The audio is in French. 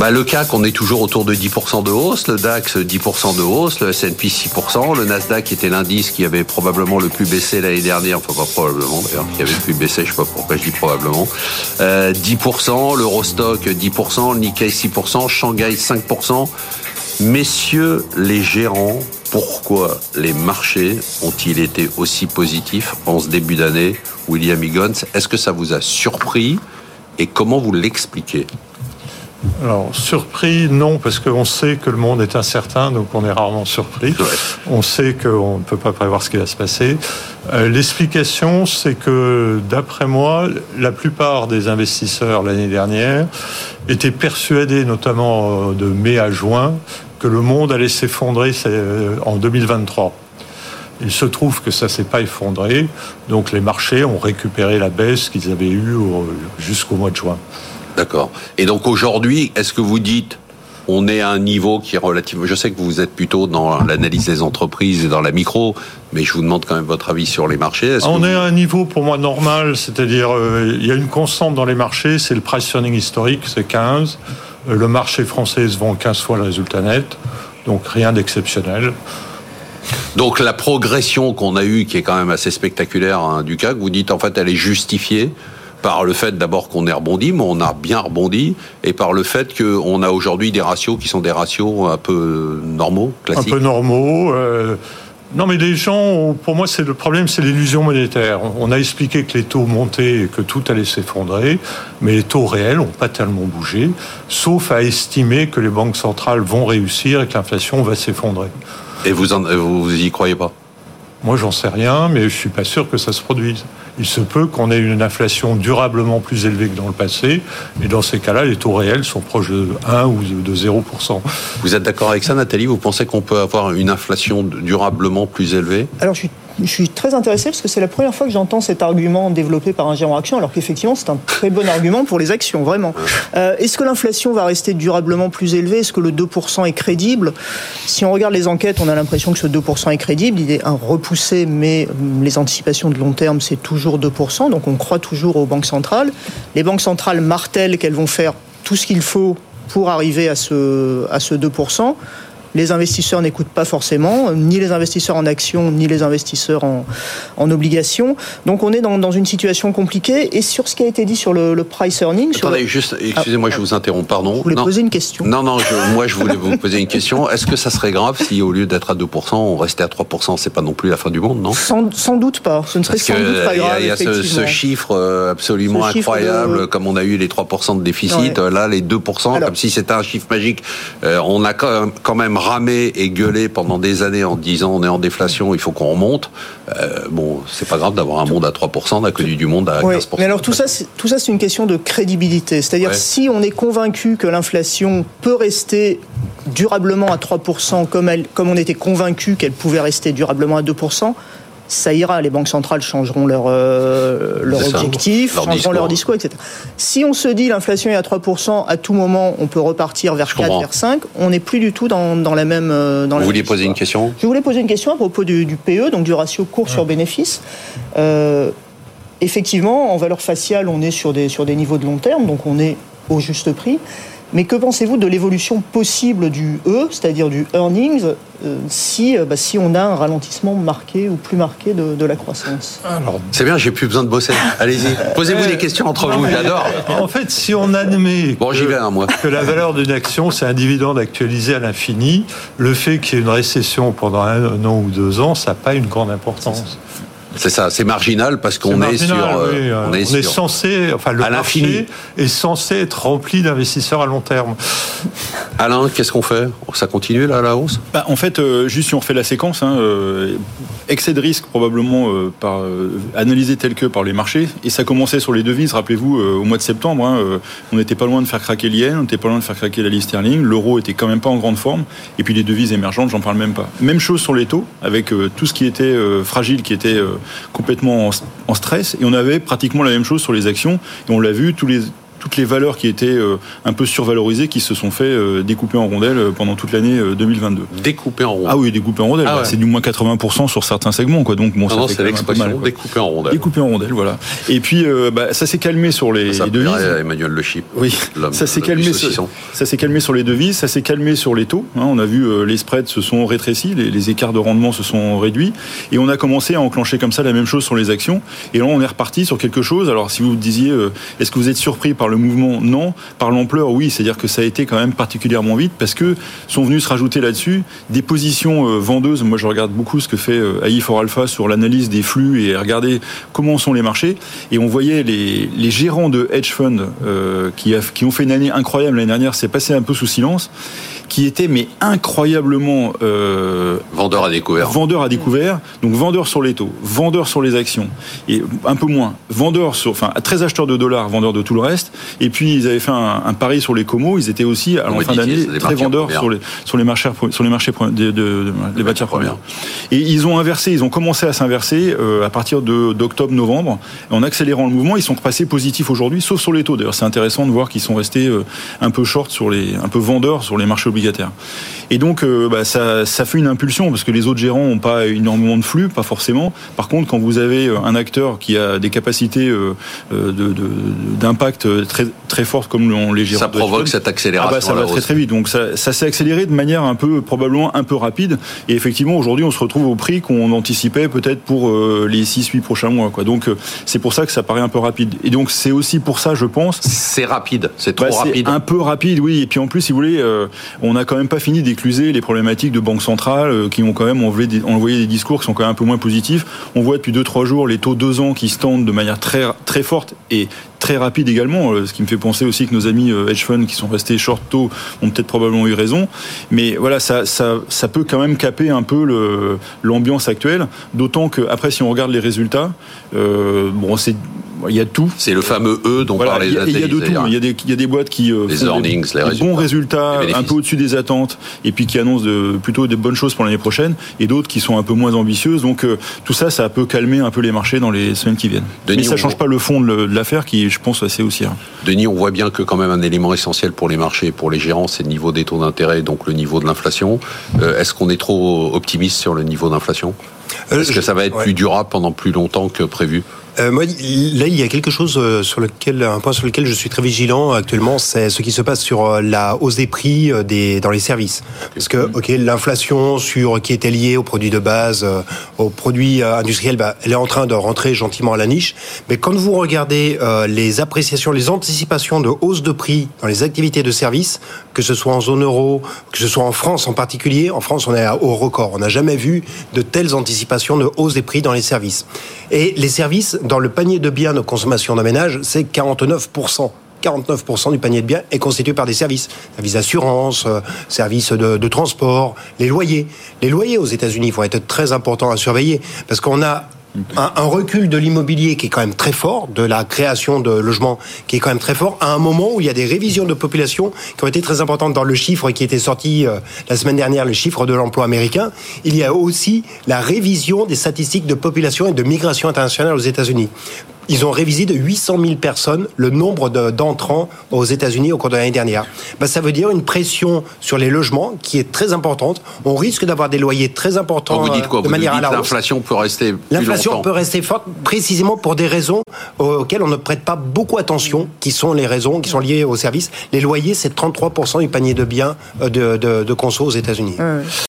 bah, Le CAC, on est toujours autour de 10% de hausse, le DAX 10% de hausse, le S&P 6%, le Nasdaq était l'indice qui avait probablement le plus baissé l'année dernière, enfin pas probablement d'ailleurs, qui avait le plus baissé, je sais pas pourquoi je dis probablement. Euh, 10%, l'Eurostock 10%, le Nikkei 6%, Shanghai 5%. Messieurs les gérants, pourquoi les marchés ont-ils été aussi positifs en ce début d'année William Higgins, est-ce que ça vous a surpris? Et comment vous l'expliquez? Alors, surpris, non, parce qu'on sait que le monde est incertain, donc on est rarement surpris. On sait qu'on ne peut pas prévoir ce qui va se passer. Euh, l'explication, c'est que, d'après moi, la plupart des investisseurs l'année dernière étaient persuadés, notamment euh, de mai à juin, que le monde allait s'effondrer euh, en 2023. Il se trouve que ça s'est pas effondré, donc les marchés ont récupéré la baisse qu'ils avaient eue jusqu'au mois de juin. D'accord. Et donc aujourd'hui, est-ce que vous dites on est à un niveau qui est relativement. Je sais que vous êtes plutôt dans l'analyse des entreprises et dans la micro, mais je vous demande quand même votre avis sur les marchés. on est à un niveau pour moi normal, c'est-à-dire euh, il y a une constante dans les marchés, c'est le price earning historique, c'est 15. Euh, le marché français se vend 15 fois le résultat net, donc rien d'exceptionnel. Donc la progression qu'on a eue, qui est quand même assez spectaculaire hein, du CAC, vous dites en fait elle est justifiée par le fait d'abord qu'on ait rebondi, mais on a bien rebondi, et par le fait qu'on a aujourd'hui des ratios qui sont des ratios un peu normaux, classiques. Un peu normaux. Euh, non, mais les gens, pour moi, c'est le problème, c'est l'illusion monétaire. On a expliqué que les taux montaient et que tout allait s'effondrer, mais les taux réels n'ont pas tellement bougé, sauf à estimer que les banques centrales vont réussir et que l'inflation va s'effondrer. Et vous, en, vous y croyez pas? Moi, j'en sais rien, mais je suis pas sûr que ça se produise il se peut qu'on ait une inflation durablement plus élevée que dans le passé. Et dans ces cas-là, les taux réels sont proches de 1 ou de 0%. Vous êtes d'accord avec ça, Nathalie? Vous pensez qu'on peut avoir une inflation durablement plus élevée? Alors, je suis je suis très intéressé parce que c'est la première fois que j'entends cet argument développé par un gérant action, alors qu'effectivement c'est un très bon argument pour les actions, vraiment. Euh, est-ce que l'inflation va rester durablement plus élevée? Est-ce que le 2% est crédible? Si on regarde les enquêtes, on a l'impression que ce 2% est crédible. Il est repoussé, mais hum, les anticipations de long terme, c'est toujours 2%. Donc on croit toujours aux banques centrales. Les banques centrales martèlent qu'elles vont faire tout ce qu'il faut pour arriver à ce, à ce 2% les investisseurs n'écoutent pas forcément, ni les investisseurs en actions, ni les investisseurs en, en obligations. Donc on est dans, dans, une situation compliquée. Et sur ce qui a été dit sur le, le price earning... Attendez, juste, excusez-moi, je vous interromps, pardon. Vous voulez poser une question Non, non, moi je voulais vous poser une question. Est-ce que ça serait grave si au lieu d'être à 2%, on restait à 3% C'est pas non plus la fin du monde, non? Sans, sans, doute pas. Ce ne serait sans doute pas grave. Il y a, ce, ce, chiffre euh, absolument incroyable, comme on a eu les 3% de déficit, là les 2%, comme si c'était un chiffre magique. Euh, on a quand même ramé et gueulé pendant des années en disant on est en déflation, il faut qu'on remonte. Euh, bon, c'est pas grave d'avoir un monde à 3%, on a connu du monde à 15%. Mais alors tout ça, tout ça, c'est une question de crédibilité. C'est-à-dire si on est convaincu que l'inflation peut rester durablement à 3% comme, elle, comme on était convaincu qu'elle pouvait rester durablement à 2%, ça ira. Les banques centrales changeront leur, euh, leur objectif, changeront discours. leur discours, etc. Si on se dit l'inflation est à 3%, à tout moment, on peut repartir vers 4, vers 5, on n'est plus du tout dans, dans la même. Euh, dans Vous vouliez poser une question? Je voulais poser une question à propos du, du PE, donc du ratio cours sur bénéfice. Euh, effectivement, en valeur faciale, on est sur des, sur des niveaux de long terme, donc on est au juste prix. Mais que pensez-vous de l'évolution possible du E, c'est-à-dire du earnings, euh, si, euh, bah, si on a un ralentissement marqué ou plus marqué de, de la croissance C'est bien, j'ai plus besoin de bosser. Allez-y, posez-vous des questions entre vous, j'adore. En fait, si on admet bon, que, vais, hein, moi. que la valeur d'une action, c'est un dividende actualisé à l'infini, le fait qu'il y ait une récession pendant un an ou deux ans, ça n'a pas une grande importance. C'est ça, c'est marginal parce qu'on est, sur. Euh, on, est, censé, enfin le marché est censé être rempli d'investisseurs à long terme. Alain, qu'est-ce qu'on fait? Ça continue là la hausse? Bah, En fait, euh, juste si on fait la séquence, hein, euh, excès de risque probablement par analysé tel que par les marchés, et ça commençait sur les devises. Rappelez-vous, au mois de septembre, hein, on n'était pas loin de faire craquer l'yen, on n'était pas loin de faire craquer la livre sterling, l'euro était quand même pas en grande forme, et puis les devises émergentes, j'en parle même pas. Même chose sur les taux, avec tout ce qui était fragile, qui était complètement en, stress. Et on avait pratiquement la même chose sur les actions. Et on l'a vu, tous les toutes les valeurs qui étaient un peu survalorisées, qui se sont fait découper en rondelles pendant toute l'année 2022. Découper en rondelles. Ah oui, découper en rondelles. Ah c'est du moins 80% sur certains segments, quoi. Donc bon, ça fait l'expression découper en rondelles. Découper en rondelles, voilà. Et puis bah, ça s'est calmé sur les, ça devises. Emmanuel Le Chip. Oui. Ça s'est calmé. Sur, ça s'est calmé sur les devises. Ça s'est calmé sur les taux. Hein. on a vu les spreads se sont rétrécis, les, les écarts de rendement se sont réduits, et on a commencé à enclencher comme ça la même chose sur les actions. Et là, on est reparti sur quelque chose. Alors, si vous disiez, euh, est-ce que vous êtes surpris par le mouvement Non. Par l'ampleur, oui. C'est-à-dire que ça a été quand même particulièrement vite parce que sont venus se rajouter là-dessus des positions euh, vendeuses. Moi, je regarde beaucoup ce que fait euh, AI for Alpha sur l'analyse des flux et regarder comment sont les marchés. Et on voyait les, les gérants de hedge fund qui, a, qui ont fait une année incroyable l'année dernière, c'est passé un peu sous silence qui était mais incroyablement euh, vendeur à découvert. Vendeur à découvert, donc vendeur sur les taux, vendeur sur les actions et un peu moins, vendeur sur, enfin très acheteurs de dollars, vendeur de tout le reste. Et puis ils avaient fait un, pari sur les comos, ils étaient aussi à la fin d'année très vendeurs sur les sur les marchés sur les marchés de, de, des matières premières. Et ils ont inversé, ils ont commencé à s'inverser euh, à partir de d'octobre-novembre en accélérant le mouvement. Ils sont repassés positifs aujourd'hui, sauf sur les taux. D'ailleurs, c'est intéressant de voir qu'ils sont restés euh, un peu short sur les, un peu vendeurs sur les marchés obligatoires et donc, euh, bah, ça, fait une impulsion parce que les autres gérants n'ont pas énormément de flux, pas forcément. Par contre, quand vous avez euh, un acteur qui a des capacités euh, d'impact très très fortes comme les gérants, ça provoque cette accélération. Ah bah, ça va très très vite. Donc, ça, s'est accéléré de manière un peu probablement un peu rapide. Et effectivement, aujourd'hui, on se retrouve au prix qu'on anticipait peut-être pour les 6-8 prochains mois. Quoi. Donc, c'est pour ça que ça paraît un peu rapide. Et donc, c'est aussi pour ça, je pense. C'est rapide. C'est trop bah, rapide. Un peu rapide, oui. Et puis en plus, si vous voulez, on n'a quand même pas fini d'écluser les problématiques de banques centrales euh, qui ont quand même envoyé des, envoyé des discours qui sont quand même un peu moins positifs. On voit depuis 2-3 jours les taux 2 ans qui se tendent de manière très, très forte et très rapide également, euh, ce qui me fait penser aussi que nos amis euh, hedge funds qui sont restés short taux ont peut-être probablement eu raison. Mais voilà, ça, ça, ça peut quand même caper un peu l'ambiance actuelle, d'autant que après, si on regarde les résultats, euh, bon, c'est il y a tout. C'est le fameux E dont voilà, parlait Il y, a de tout. Il y a des, il y a des boîtes qui les font earnings, des, les bons résultats, un peu au-dessus des attentes, et puis qui annoncent de, plutôt des bonnes choses pour l'année prochaine, et d'autres qui sont un peu moins ambitieuses. Donc tout ça, ça peut calmer un peu les marchés dans les semaines qui viennent. Mais ça change pas le fond de l'affaire qui je pense, assez aussi. Hein. Denis, on voit bien que quand même un élément essentiel pour les marchés et pour les gérants, c'est le niveau des taux d'intérêt, donc le niveau de l'inflation. Euh, est-ce qu'on est trop optimiste sur le niveau d'inflation? Euh, Est-ce que ça va être plus durable pendant plus longtemps que prévu? Euh, moi, là, il y a quelque chose euh, sur lequel, un point sur lequel je suis très vigilant actuellement, c'est ce qui se passe sur euh, la hausse des prix des, dans les services. Parce que, ok, l'inflation sur qui était liée aux produits de base, aux produits industriels, bah, elle est en train de rentrer gentiment à la niche. Mais quand vous regardez les appréciations, les anticipations de hausse de prix dans les activités de services, que ce soit en zone euro, que ce soit en France en particulier, en France, on est au record. On n'a jamais vu de telles anticipations de hausse des prix dans les services. Et les services dans le panier de biens de consommation d'un ménage, c'est 49%. 49% du panier de biens est constitué par des services. Services d'assurance, euh, services de, de, transport, les loyers. Les loyers aux États-Unis vont être très importants à surveiller parce qu'on a un, recul de l'immobilier qui est quand même très fort, de la création de logements qui est quand même très fort, à un moment où il y a des révisions de population qui ont été très importantes dans le chiffre qui était sorti euh, la semaine dernière, le chiffre de l'emploi américain. Il y a aussi la révision des statistiques de population et de migration internationale aux États-Unis ils ont révisé de 800 000 personnes le nombre d'entrants aux États-Unis au cours de l'année dernière. Ben, ça veut dire une pression sur les logements qui est très importante. On risque d'avoir des loyers très importants vous dites quoi, de manière à la L'inflation peut rester L'inflation peut rester forte précisément pour des raisons auxquelles on ne prête pas beaucoup attention, qui sont les raisons qui sont liées aux services. Les loyers, c'est 33% du panier de biens euh, de, de, de conso aux États-Unis.